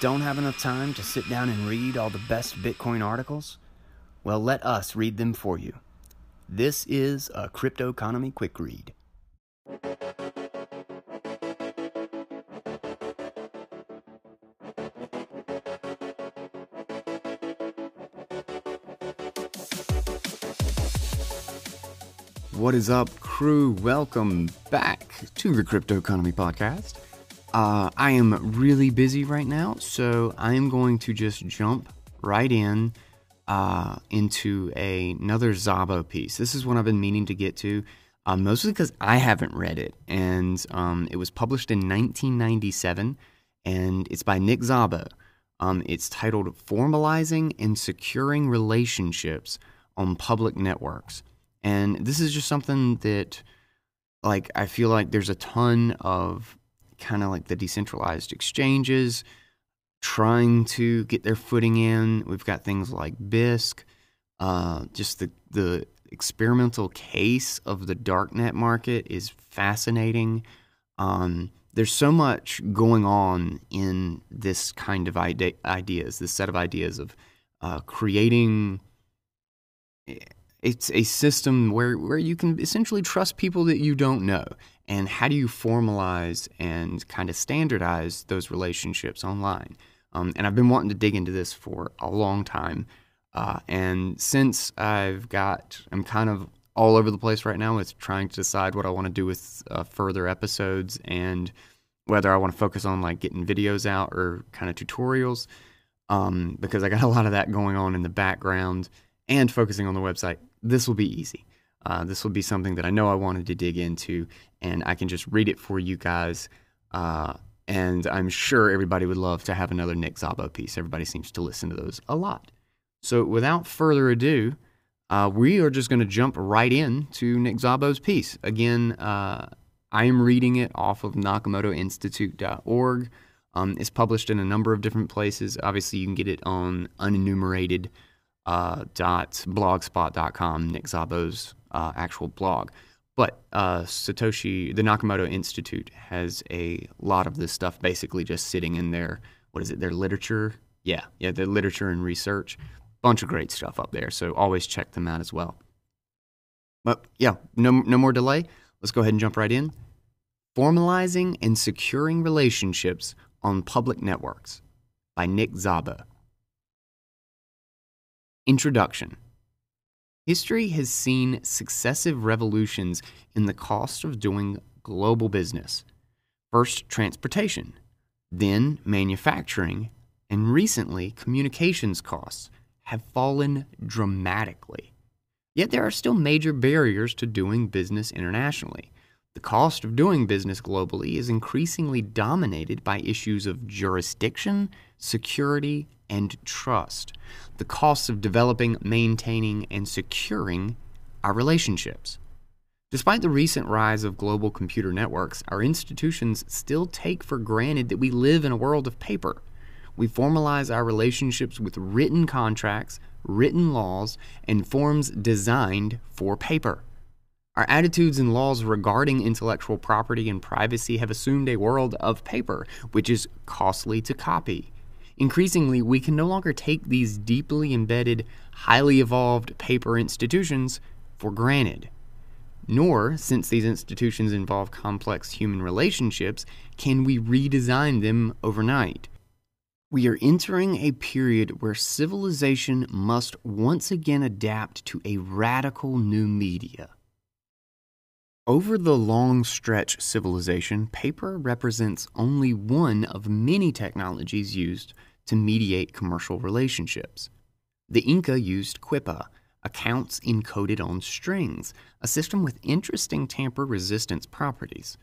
don't have enough time to sit down and read all the best Bitcoin articles? Well, let us read them for you. This is a Cryptoconomy Quick Read. What is up, crew? Welcome back to the Cryptoconomy Podcast. Uh, I am really busy right now, so I am going to just jump right in uh, into a, another Szabo piece. This is one I've been meaning to get to, uh, mostly because I haven't read it, and um, it was published in 1997, and it's by Nick Szabo. Um, it's titled "Formalizing and Securing Relationships on Public Networks," and this is just something that, like, I feel like there's a ton of kind of like the decentralized exchanges trying to get their footing in. We've got things like Bisq, uh, just the the experimental case of the darknet market is fascinating. Um, there's so much going on in this kind of ide- ideas, this set of ideas of uh, creating. It's a system where, where you can essentially trust people that you don't know and how do you formalize and kind of standardize those relationships online? Um, and I've been wanting to dig into this for a long time. Uh, and since I've got, I'm kind of all over the place right now with trying to decide what I want to do with uh, further episodes and whether I want to focus on like getting videos out or kind of tutorials. Um, because I got a lot of that going on in the background and focusing on the website. This will be easy. Uh, this will be something that I know I wanted to dig into, and I can just read it for you guys. Uh, and I'm sure everybody would love to have another Nick Szabo piece. Everybody seems to listen to those a lot. So without further ado, uh, we are just going to jump right in to Nick Szabo's piece. Again, uh, I am reading it off of NakamotoInstitute.org. Um, it's published in a number of different places. Obviously, you can get it on unenumerated.blogspot.com, uh, Nick Szabo's uh, actual blog. But uh, Satoshi, the Nakamoto Institute, has a lot of this stuff basically just sitting in their, what is it, their literature? Yeah, yeah, their literature and research. Bunch of great stuff up there, so always check them out as well. But yeah, no, no more delay. Let's go ahead and jump right in. Formalizing and Securing Relationships on Public Networks by Nick Szabo. Introduction History has seen successive revolutions in the cost of doing global business. First, transportation, then, manufacturing, and recently, communications costs have fallen dramatically. Yet there are still major barriers to doing business internationally. The cost of doing business globally is increasingly dominated by issues of jurisdiction, security, and trust, the costs of developing, maintaining, and securing our relationships. Despite the recent rise of global computer networks, our institutions still take for granted that we live in a world of paper. We formalize our relationships with written contracts, written laws, and forms designed for paper. Our attitudes and laws regarding intellectual property and privacy have assumed a world of paper, which is costly to copy. Increasingly, we can no longer take these deeply embedded, highly evolved paper institutions for granted. Nor, since these institutions involve complex human relationships, can we redesign them overnight. We are entering a period where civilization must once again adapt to a radical new media. Over the long stretch civilization, paper represents only one of many technologies used to mediate commercial relationships. The Inca used quipu, accounts encoded on strings, a system with interesting tamper resistance properties.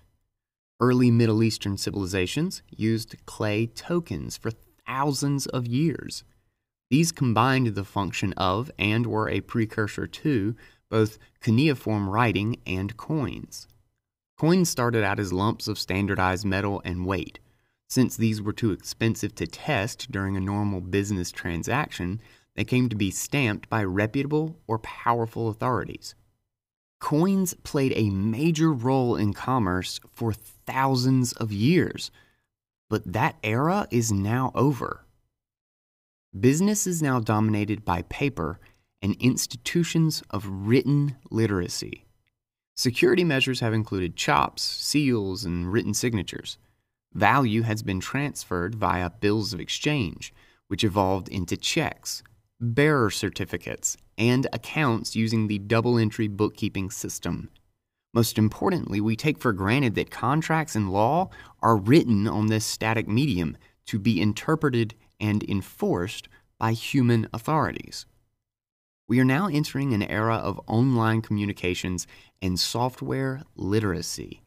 Early Middle Eastern civilizations used clay tokens for thousands of years. These combined the function of and were a precursor to both cuneiform writing and coins. Coins started out as lumps of standardized metal and weight. Since these were too expensive to test during a normal business transaction, they came to be stamped by reputable or powerful authorities. Coins played a major role in commerce for thousands of years. But that era is now over. Business is now dominated by paper and institutions of written literacy. Security measures have included chops, seals, and written signatures. Value has been transferred via bills of exchange, which evolved into checks, bearer certificates, and accounts using the double entry bookkeeping system. Most importantly, we take for granted that contracts and law are written on this static medium to be interpreted and enforced by human authorities. We are now entering an era of online communications and software literacy.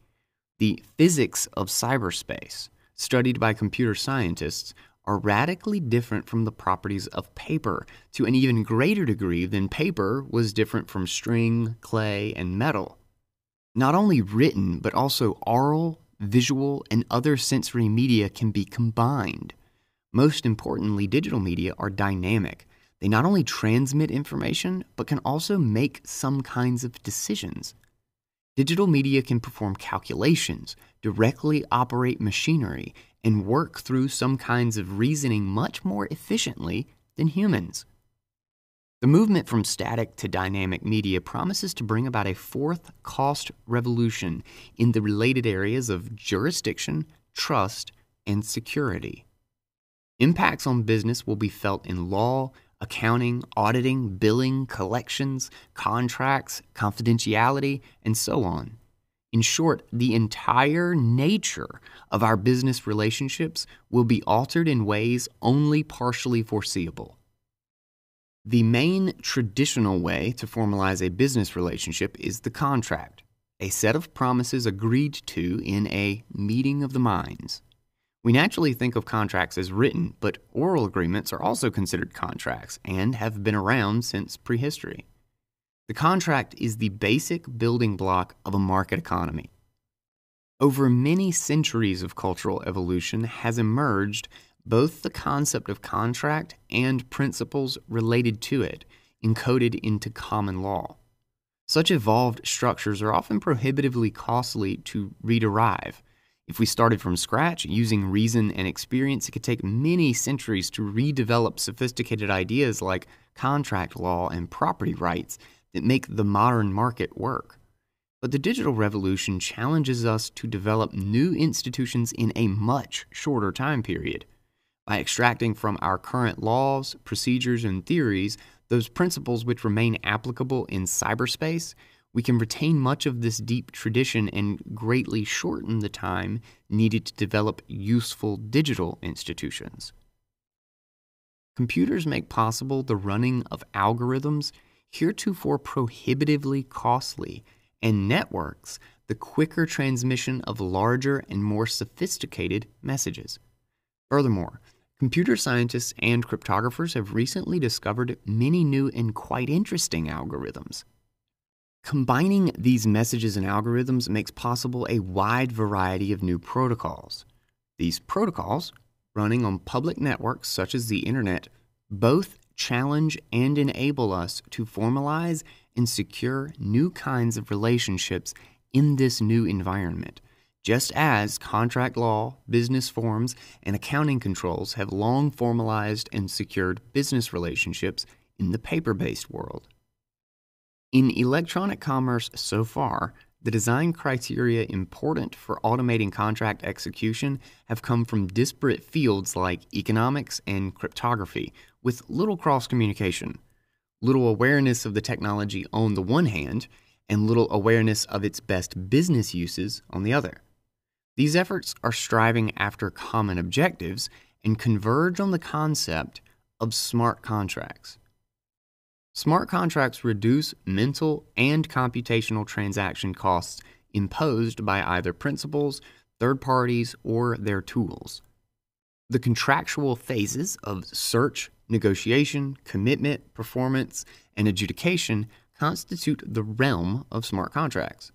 The physics of cyberspace, studied by computer scientists, are radically different from the properties of paper to an even greater degree than paper was different from string, clay, and metal. Not only written, but also oral, visual, and other sensory media can be combined. Most importantly, digital media are dynamic. They not only transmit information, but can also make some kinds of decisions. Digital media can perform calculations, directly operate machinery, and work through some kinds of reasoning much more efficiently than humans. The movement from static to dynamic media promises to bring about a fourth cost revolution in the related areas of jurisdiction, trust, and security. Impacts on business will be felt in law, accounting, auditing, billing, collections, contracts, confidentiality, and so on. In short, the entire nature of our business relationships will be altered in ways only partially foreseeable. The main traditional way to formalize a business relationship is the contract, a set of promises agreed to in a meeting of the minds. We naturally think of contracts as written, but oral agreements are also considered contracts and have been around since prehistory. The contract is the basic building block of a market economy. Over many centuries of cultural evolution has emerged both the concept of contract and principles related to it, encoded into common law. Such evolved structures are often prohibitively costly to rederive. If we started from scratch using reason and experience, it could take many centuries to redevelop sophisticated ideas like contract law and property rights that make the modern market work. But the digital revolution challenges us to develop new institutions in a much shorter time period by extracting from our current laws, procedures, and theories those principles which remain applicable in cyberspace, we can retain much of this deep tradition and greatly shorten the time needed to develop useful digital institutions. Computers make possible the running of algorithms heretofore prohibitively costly, and networks the quicker transmission of larger and more sophisticated messages. Furthermore, Computer scientists and cryptographers have recently discovered many new and quite interesting algorithms. Combining these messages and algorithms makes possible a wide variety of new protocols. These protocols, running on public networks such as the Internet, both challenge and enable us to formalize and secure new kinds of relationships in this new environment just as contract law, business forms, and accounting controls have long formalized and secured business relationships in the paper based world. In electronic commerce so far, the design criteria important for automating contract execution have come from disparate fields like economics and cryptography, with little cross communication, little awareness of the technology on the one hand, and little awareness of its best business uses on the other. These efforts are striving after common objectives and converge on the concept of smart contracts. Smart contracts reduce mental and computational transaction costs imposed by either principals, third parties, or their tools. The contractual phases of search, negotiation, commitment, performance, and adjudication constitute the realm of smart contracts.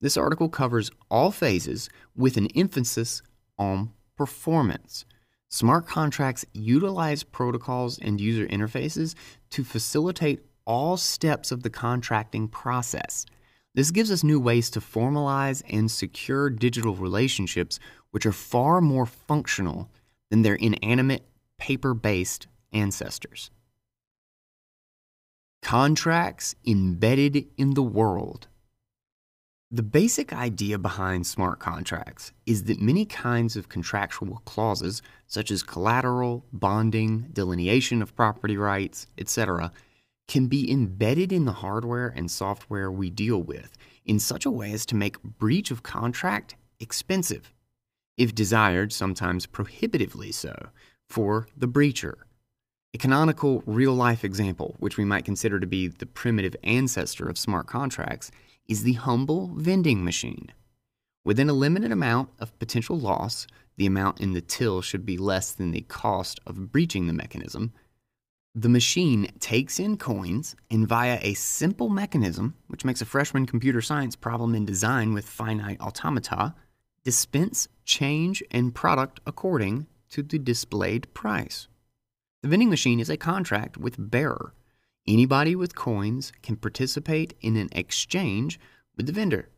This article covers all phases with an emphasis on performance. Smart contracts utilize protocols and user interfaces to facilitate all steps of the contracting process. This gives us new ways to formalize and secure digital relationships which are far more functional than their inanimate, paper based ancestors. Contracts embedded in the world. The basic idea behind smart contracts is that many kinds of contractual clauses, such as collateral, bonding, delineation of property rights, etc., can be embedded in the hardware and software we deal with in such a way as to make breach of contract expensive, if desired, sometimes prohibitively so, for the breacher. A canonical real life example, which we might consider to be the primitive ancestor of smart contracts, is the humble vending machine. Within a limited amount of potential loss, the amount in the till should be less than the cost of breaching the mechanism. The machine takes in coins and, via a simple mechanism, which makes a freshman computer science problem in design with finite automata, dispense change and product according to the displayed price. The vending machine is a contract with bearer Anybody with coins can participate in an exchange with the vendor.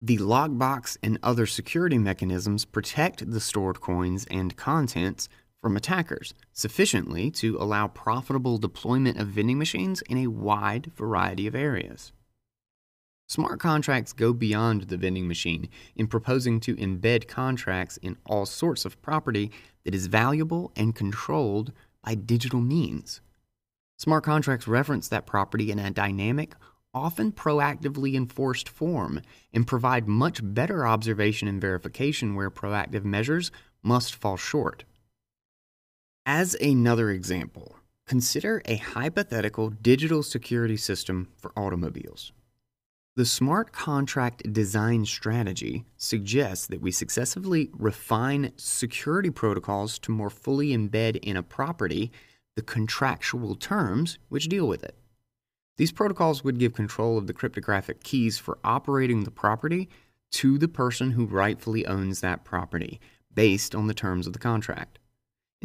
The lockbox and other security mechanisms protect the stored coins and contents from attackers sufficiently to allow profitable deployment of vending machines in a wide variety of areas. Smart contracts go beyond the vending machine in proposing to embed contracts in all sorts of property that is valuable and controlled by digital means. Smart contracts reference that property in a dynamic, often proactively enforced form and provide much better observation and verification where proactive measures must fall short. As another example, consider a hypothetical digital security system for automobiles. The smart contract design strategy suggests that we successively refine security protocols to more fully embed in a property the contractual terms which deal with it. These protocols would give control of the cryptographic keys for operating the property to the person who rightfully owns that property, based on the terms of the contract.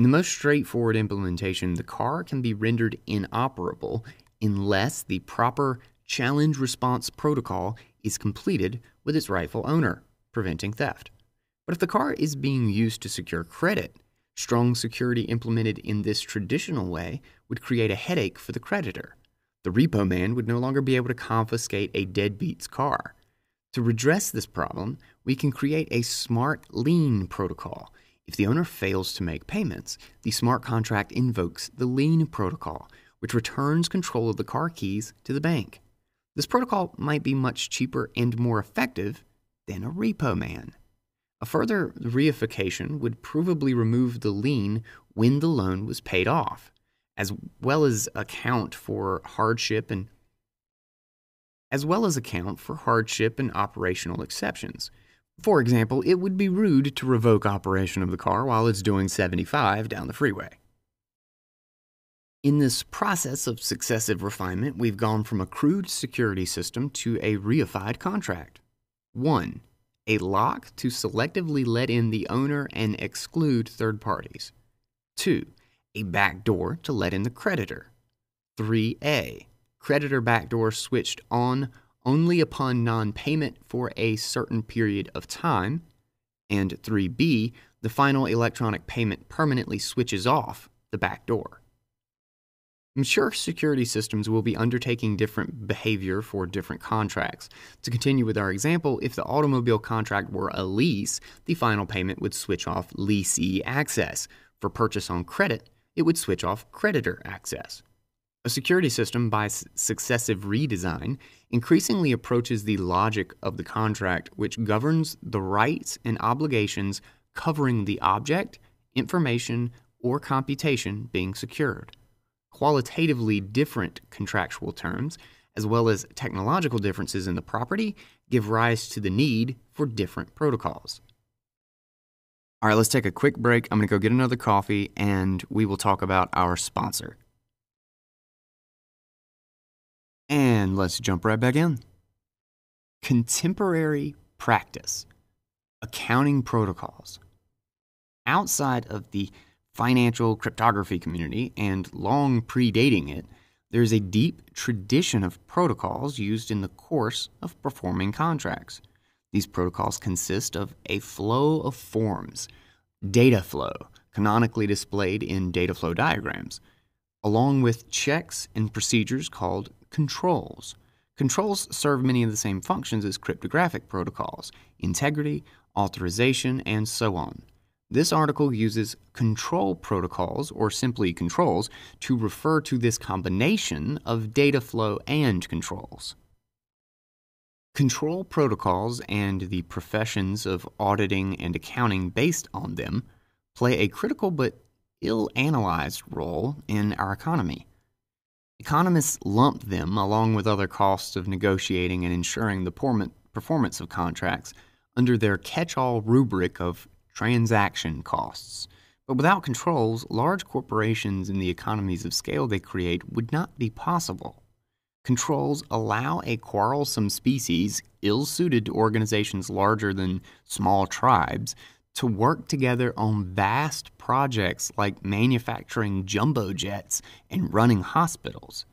In the most straightforward implementation, the car can be rendered inoperable unless the proper challenge response protocol is completed with its rightful owner, preventing theft. But if the car is being used to secure credit, Strong security implemented in this traditional way would create a headache for the creditor. The repo man would no longer be able to confiscate a deadbeat's car. To redress this problem, we can create a smart lien protocol. If the owner fails to make payments, the smart contract invokes the lien protocol, which returns control of the car keys to the bank. This protocol might be much cheaper and more effective than a repo man. A further reification would provably remove the lien when the loan was paid off, as well as account for hardship and as well as account for hardship and operational exceptions. For example, it would be rude to revoke operation of the car while it's doing 75 down the freeway. In this process of successive refinement, we've gone from a crude security system to a reified contract. 1 a lock to selectively let in the owner and exclude third parties. 2. A backdoor to let in the creditor. 3a. Creditor backdoor switched on only upon non payment for a certain period of time. And 3b. The final electronic payment permanently switches off the backdoor. Mature security systems will be undertaking different behavior for different contracts. To continue with our example, if the automobile contract were a lease, the final payment would switch off leasee access. For purchase on credit, it would switch off creditor access. A security system, by successive redesign, increasingly approaches the logic of the contract, which governs the rights and obligations covering the object, information, or computation being secured qualitatively different contractual terms, as well as technological differences in the property, give rise to the need for different protocols. All right, let's take a quick break. I'm going to go get another coffee and we will talk about our sponsor. And let's jump right back in. Contemporary practice, accounting protocols. Outside of the financial cryptography community, and long predating it, there is a deep tradition of protocols used in the course of performing contracts. These protocols consist of a flow of forms, data flow, canonically displayed in data flow diagrams, along with checks and procedures called controls. Controls serve many of the same functions as cryptographic protocols integrity, authorization, and so on. This article uses control protocols, or simply controls, to refer to this combination of data flow and controls. Control protocols and the professions of auditing and accounting based on them play a critical but ill analyzed role in our economy. Economists lump them, along with other costs of negotiating and ensuring the performance of contracts, under their catch all rubric of transaction costs. But without controls, large corporations and the economies of scale they create would not be possible. Controls allow a quarrelsome species, ill suited to organizations larger than small tribes, to work together on vast projects like manufacturing jumbo jets and running hospitals.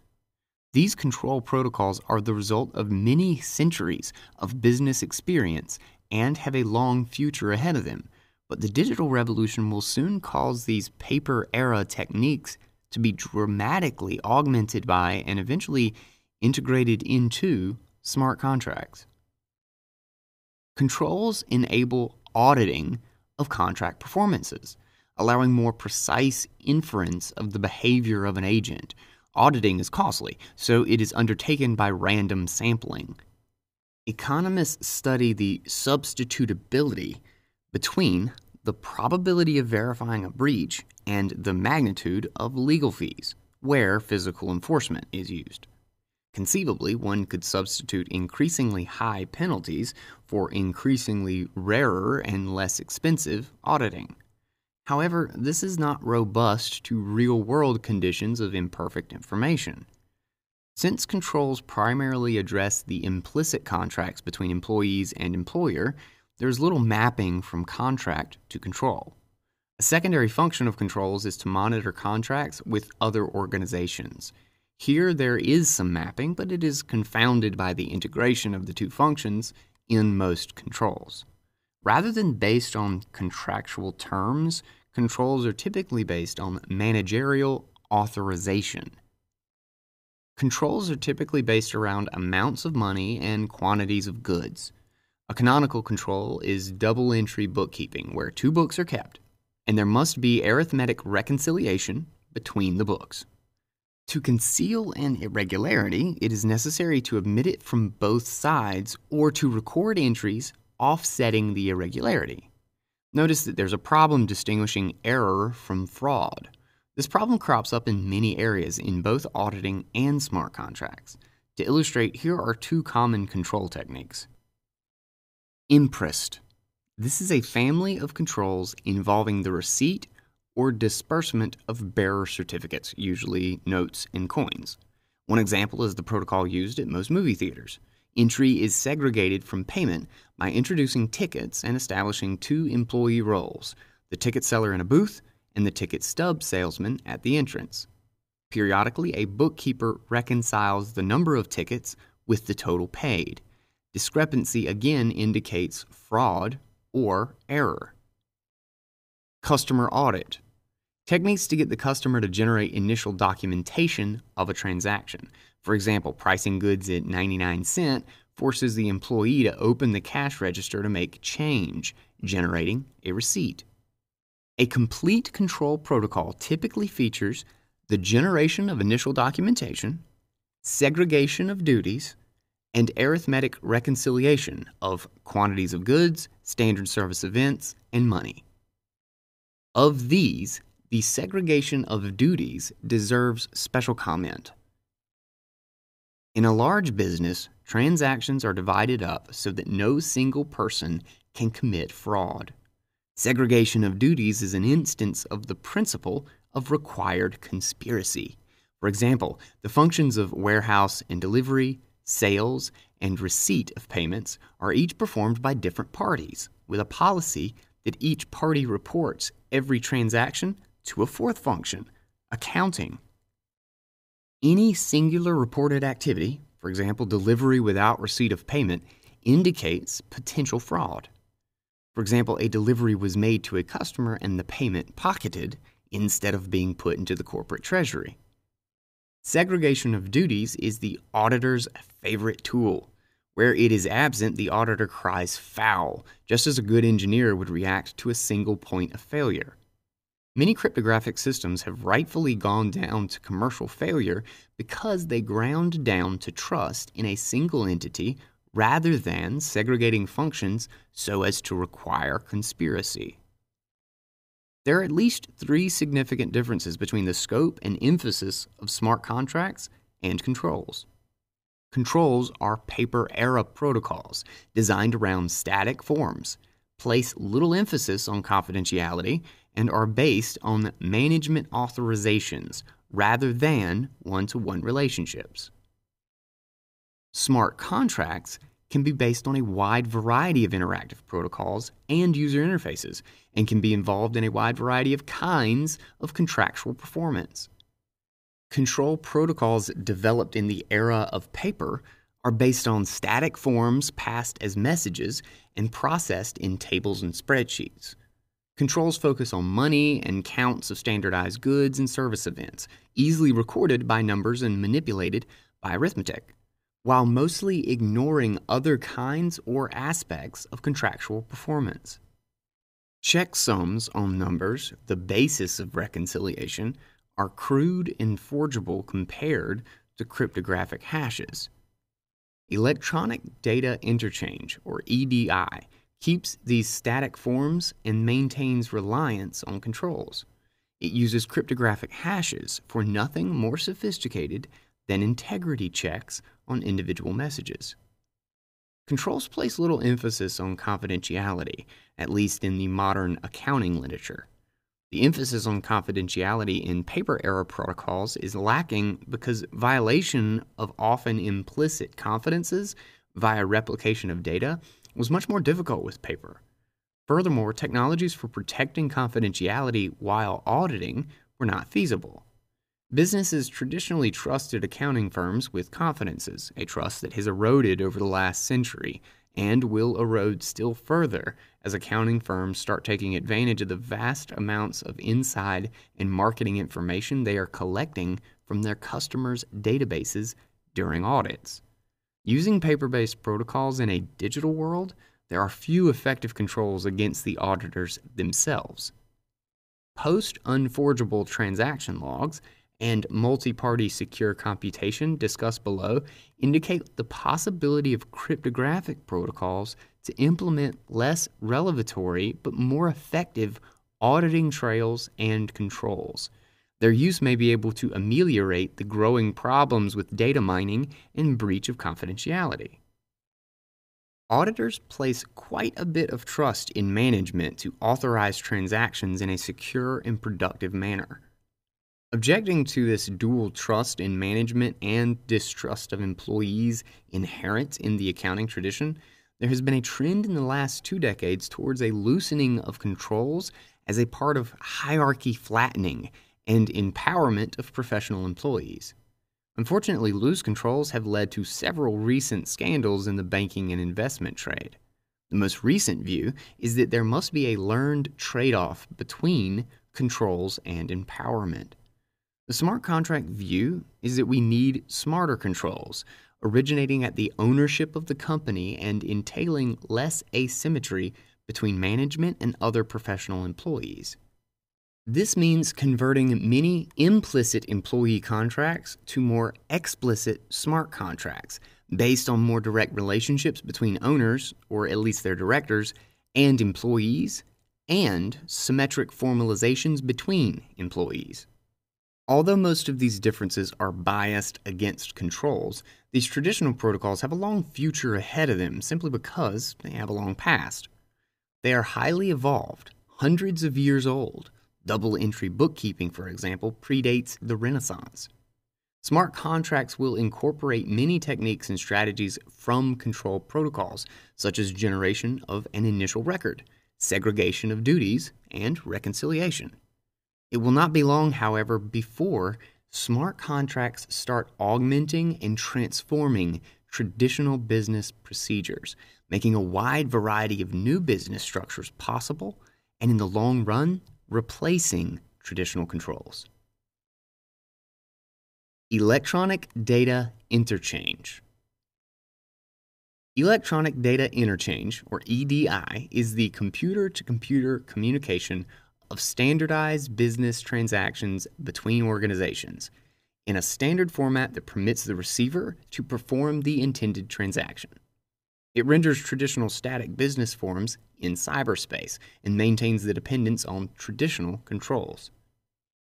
These control protocols are the result of many centuries of business experience and have a long future ahead of them. But the digital revolution will soon cause these paper era techniques to be dramatically augmented by and eventually integrated into smart contracts. Controls enable auditing of contract performances, allowing more precise inference of the behavior of an agent. Auditing is costly, so it is undertaken by random sampling. Economists study the substitutability between the probability of verifying a breach and the magnitude of legal fees, where physical enforcement is used. Conceivably, one could substitute increasingly high penalties for increasingly rarer and less expensive auditing. However, this is not robust to real world conditions of imperfect information. Since controls primarily address the implicit contracts between employees and employer, there is little mapping from contract to control. A secondary function of controls is to monitor contracts with other organizations. Here there is some mapping, but it is confounded by the integration of the two functions in most controls. Rather than based on contractual terms, controls are typically based on managerial authorization. Controls are typically based around amounts of money and quantities of goods. A canonical control is double entry bookkeeping, where two books are kept, and there must be arithmetic reconciliation between the books. To conceal an irregularity, it is necessary to admit it from both sides or to record entries offsetting the irregularity. Notice that there's a problem distinguishing error from fraud. This problem crops up in many areas in both auditing and smart contracts. To illustrate, here are two common control techniques. Imprest. This is a family of controls involving the receipt or disbursement of bearer certificates, usually notes and coins. One example is the protocol used at most movie theaters. Entry is segregated from payment by introducing tickets and establishing two employee roles the ticket seller in a booth and the ticket stub salesman at the entrance. Periodically, a bookkeeper reconciles the number of tickets with the total paid. Discrepancy again indicates fraud or error. Customer audit. Techniques to get the customer to generate initial documentation of a transaction. For example, pricing goods at 99 cent forces the employee to open the cash register to make change, generating a receipt. A complete control protocol typically features the generation of initial documentation, segregation of duties, and arithmetic reconciliation of quantities of goods, standard service events, and money. Of these, the segregation of duties deserves special comment. In a large business, transactions are divided up so that no single person can commit fraud. Segregation of duties is an instance of the principle of required conspiracy. For example, the functions of warehouse and delivery, sales, and receipt of payments are each performed by different parties, with a policy that each party reports every transaction to a fourth function, accounting. Any singular reported activity, for example, delivery without receipt of payment, indicates potential fraud. For example, a delivery was made to a customer and the payment pocketed instead of being put into the corporate treasury. Segregation of duties is the auditor's favorite tool. Where it is absent, the auditor cries foul, just as a good engineer would react to a single point of failure. Many cryptographic systems have rightfully gone down to commercial failure because they ground down to trust in a single entity rather than segregating functions so as to require conspiracy. There are at least three significant differences between the scope and emphasis of smart contracts and controls. Controls are paper era protocols designed around static forms, place little emphasis on confidentiality, and are based on management authorizations rather than one to one relationships. Smart contracts can be based on a wide variety of interactive protocols and user interfaces and can be involved in a wide variety of kinds of contractual performance. Control protocols developed in the era of paper are based on static forms passed as messages and processed in tables and spreadsheets. Controls focus on money and counts of standardized goods and service events, easily recorded by numbers and manipulated by arithmetic, while mostly ignoring other kinds or aspects of contractual performance. Checksums on numbers, the basis of reconciliation, are crude and forgeable compared to cryptographic hashes. Electronic Data Interchange, or EDI, keeps these static forms and maintains reliance on controls. It uses cryptographic hashes for nothing more sophisticated than integrity checks on individual messages. Controls place little emphasis on confidentiality, at least in the modern accounting literature. The emphasis on confidentiality in paper era protocols is lacking because violation of often implicit confidences via replication of data was much more difficult with paper. Furthermore, technologies for protecting confidentiality while auditing were not feasible. Businesses traditionally trusted accounting firms with confidences, a trust that has eroded over the last century and will erode still further as accounting firms start taking advantage of the vast amounts of inside and marketing information they are collecting from their customers' databases during audits. Using paper based protocols in a digital world, there are few effective controls against the auditors themselves. Post unforgeable transaction logs and multi party secure computation discussed below indicate the possibility of cryptographic protocols to implement less revelatory but more effective auditing trails and controls. Their use may be able to ameliorate the growing problems with data mining and breach of confidentiality. Auditors place quite a bit of trust in management to authorize transactions in a secure and productive manner. Objecting to this dual trust in management and distrust of employees inherent in the accounting tradition, there has been a trend in the last two decades towards a loosening of controls as a part of hierarchy flattening and empowerment of professional employees. Unfortunately, loose controls have led to several recent scandals in the banking and investment trade. The most recent view is that there must be a learned trade off between controls and empowerment. The smart contract view is that we need smarter controls, originating at the ownership of the company and entailing less asymmetry between management and other professional employees. This means converting many implicit employee contracts to more explicit smart contracts based on more direct relationships between owners, or at least their directors, and employees, and symmetric formalizations between employees. Although most of these differences are biased against controls, these traditional protocols have a long future ahead of them simply because they have a long past. They are highly evolved, hundreds of years old, Double entry bookkeeping, for example, predates the Renaissance. Smart contracts will incorporate many techniques and strategies from control protocols, such as generation of an initial record, segregation of duties, and reconciliation. It will not be long, however, before smart contracts start augmenting and transforming traditional business procedures, making a wide variety of new business structures possible, and in the long run, replacing traditional controls. Electronic Data Interchange. Electronic Data Interchange, or EDI, is the computer to computer communication of standardized business transactions between organizations in a standard format that permits the receiver to perform the intended transaction. It renders traditional static business forms in cyberspace and maintains the dependence on traditional controls.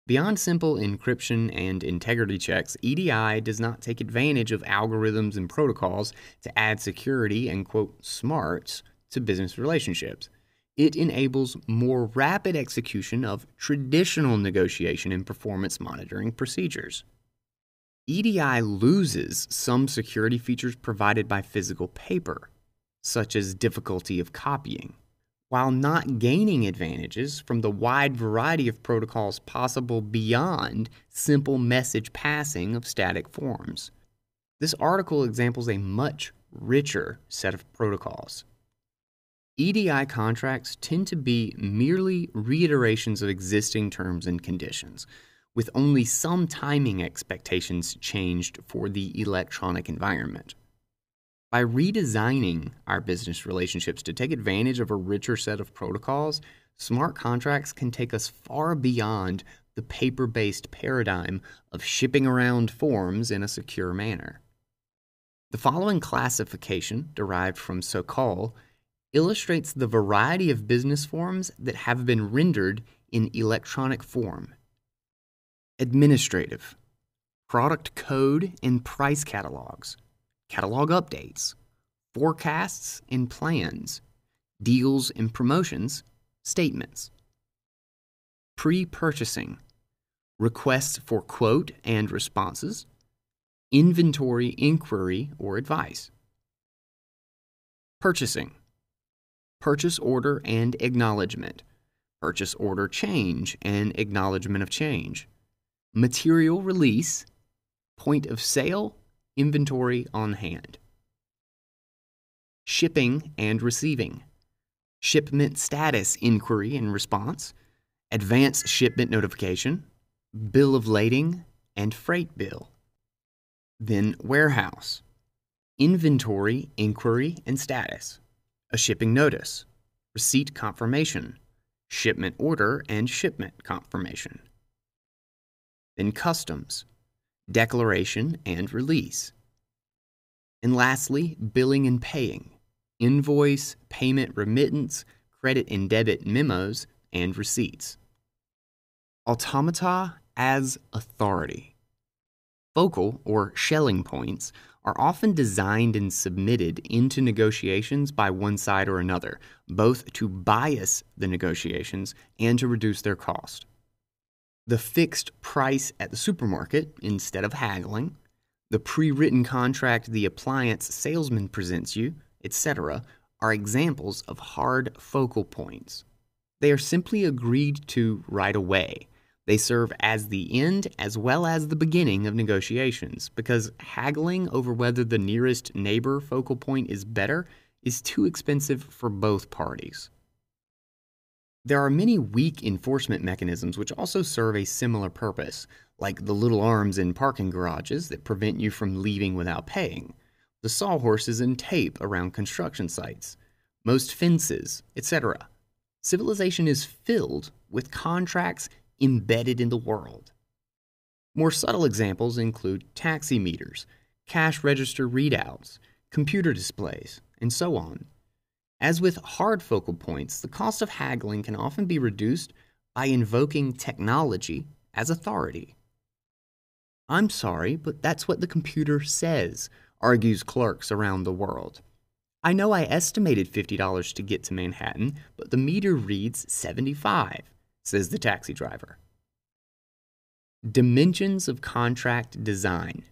Beyond simple encryption and integrity checks, EDI does not take advantage of algorithms and protocols to add security and, quote, smarts to business relationships. It enables more rapid execution of traditional negotiation and performance monitoring procedures. EDI loses some security features provided by physical paper, such as difficulty of copying while not gaining advantages from the wide variety of protocols possible beyond simple message passing of static forms. This article examples a much richer set of protocols. EDI contracts tend to be merely reiterations of existing terms and conditions, with only some timing expectations changed for the electronic environment. By redesigning our business relationships to take advantage of a richer set of protocols, smart contracts can take us far beyond the paper based paradigm of shipping around forms in a secure manner. The following classification, derived from Sokol, illustrates the variety of business forms that have been rendered in electronic form. Administrative, product code and price catalogs catalog updates, forecasts and plans, deals and promotions, statements. Pre purchasing, requests for quote and responses, inventory inquiry or advice. Purchasing, purchase order and acknowledgement, purchase order change and acknowledgement of change, material release, point of sale inventory on hand. Shipping and receiving, shipment status inquiry and response, advance shipment notification, bill of lading, and freight bill. Then warehouse, inventory inquiry and status, a shipping notice, receipt confirmation, shipment order and shipment confirmation. Then customs, declaration, and release. And lastly, billing and paying invoice, payment remittance, credit and debit memos, and receipts. Automata as authority. Focal or Schelling points are often designed and submitted into negotiations by one side or another, both to bias the negotiations and to reduce their cost the fixed price at the supermarket instead of haggling, the pre written contract the appliance salesman presents you, etc., are examples of hard focal points. They are simply agreed to right away. They serve as the end as well as the beginning of negotiations because haggling over whether the nearest neighbor focal point is better is too expensive for both parties. There are many weak enforcement mechanisms which also serve a similar purpose, like the little arms in parking garages that prevent you from leaving without paying, the sawhorses and tape around construction sites, most fences, etc. Civilization is filled with contracts embedded in the world. More subtle examples include taxi meters, cash register readouts, computer displays, and so on. As with hard focal points, the cost of haggling can often be reduced by invoking technology as authority. I'm sorry, but that's what the computer says, argues clerks around the world. I know I estimated $50 to get to Manhattan, but the meter reads 75, says the taxi driver. Dimensions of contract design.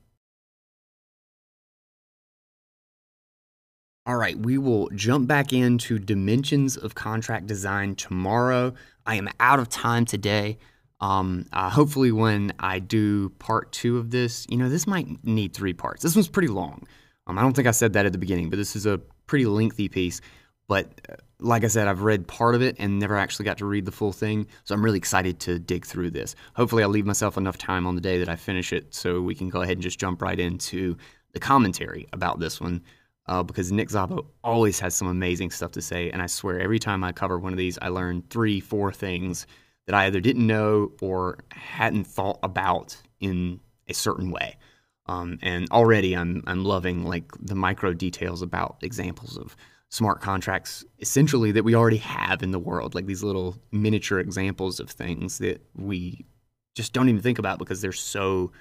All right, we will jump back into dimensions of contract design tomorrow. I am out of time today. Um, uh, hopefully, when I do part two of this, you know, this might need three parts. This one's pretty long. Um, I don't think I said that at the beginning, but this is a pretty lengthy piece. But uh, like I said, I've read part of it and never actually got to read the full thing. So I'm really excited to dig through this. Hopefully, I'll leave myself enough time on the day that I finish it so we can go ahead and just jump right into the commentary about this one. Uh, because Nick Szabo always has some amazing stuff to say. And I swear, every time I cover one of these, I learn three, four things that I either didn't know or hadn't thought about in a certain way. Um, and already I'm I'm loving like the micro details about examples of smart contracts essentially that we already have in the world, like these little miniature examples of things that we just don't even think about because they're so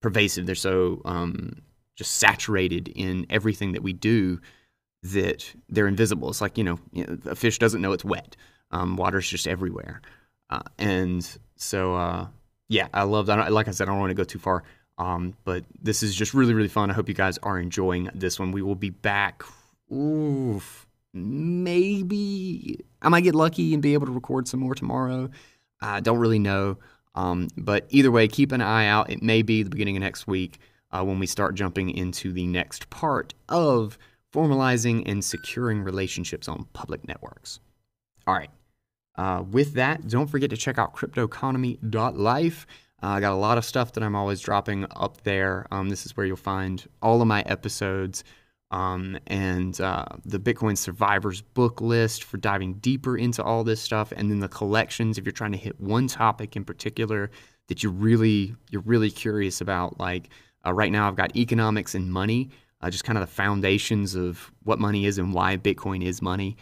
pervasive. They're so um, just saturated in everything that we do that they're invisible. It's like you know, a fish doesn't know it's wet. Um, water's just everywhere, uh, and so uh, yeah, I love that. Like I said, I don't want to go too far. Um, but this is just really, really fun. I hope you guys are enjoying this one. We will be back. Oof, maybe I might get lucky and be able to record some more tomorrow. I don't really know. Um, but either way, keep an eye out. It may be the beginning of next week uh, when we start jumping into the next part of formalizing and securing relationships on public networks. All right. Uh, with that, don't forget to check out cryptoconomy.life. Uh, I got a lot of stuff that I'm always dropping up there. Um, this is where you'll find all of my episodes um, and uh, the Bitcoin Survivors book list for diving deeper into all this stuff, and then the collections if you're trying to hit one topic in particular that you really you're really curious about. Like uh, right now, I've got economics and money, uh, just kind of the foundations of what money is and why Bitcoin is money.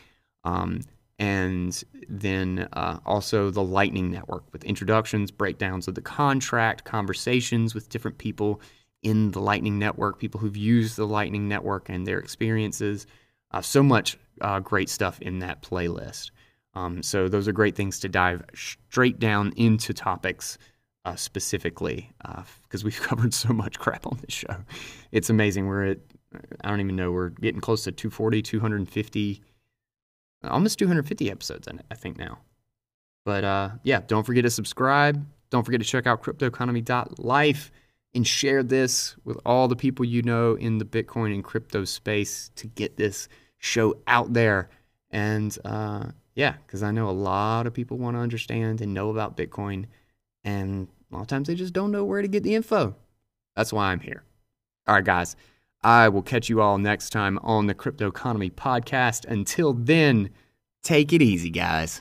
Um, and then uh, also the Lightning Network with introductions, breakdowns of the contract, conversations with different people in the Lightning Network, people who've used the Lightning Network and their experiences. Uh, so much uh, great stuff in that playlist. Um, so those are great things to dive straight down into topics uh, specifically because uh, we've covered so much crap on this show. It's amazing. We're at I don't even know. We're getting close to 240, 250 almost 250 episodes I think now. But uh, yeah, don't forget to subscribe. Don't forget to check out cryptoconomy.life and share this with all the people you know in the Bitcoin and crypto space to get this show out there. And uh, yeah, because I know a lot of people want to understand and know about Bitcoin, and a lot of times they just don't know where to get the info. That's why I'm here. All right, guys. I will catch you all next time on the Cryptoconomy Podcast. Until then, take it easy, guys.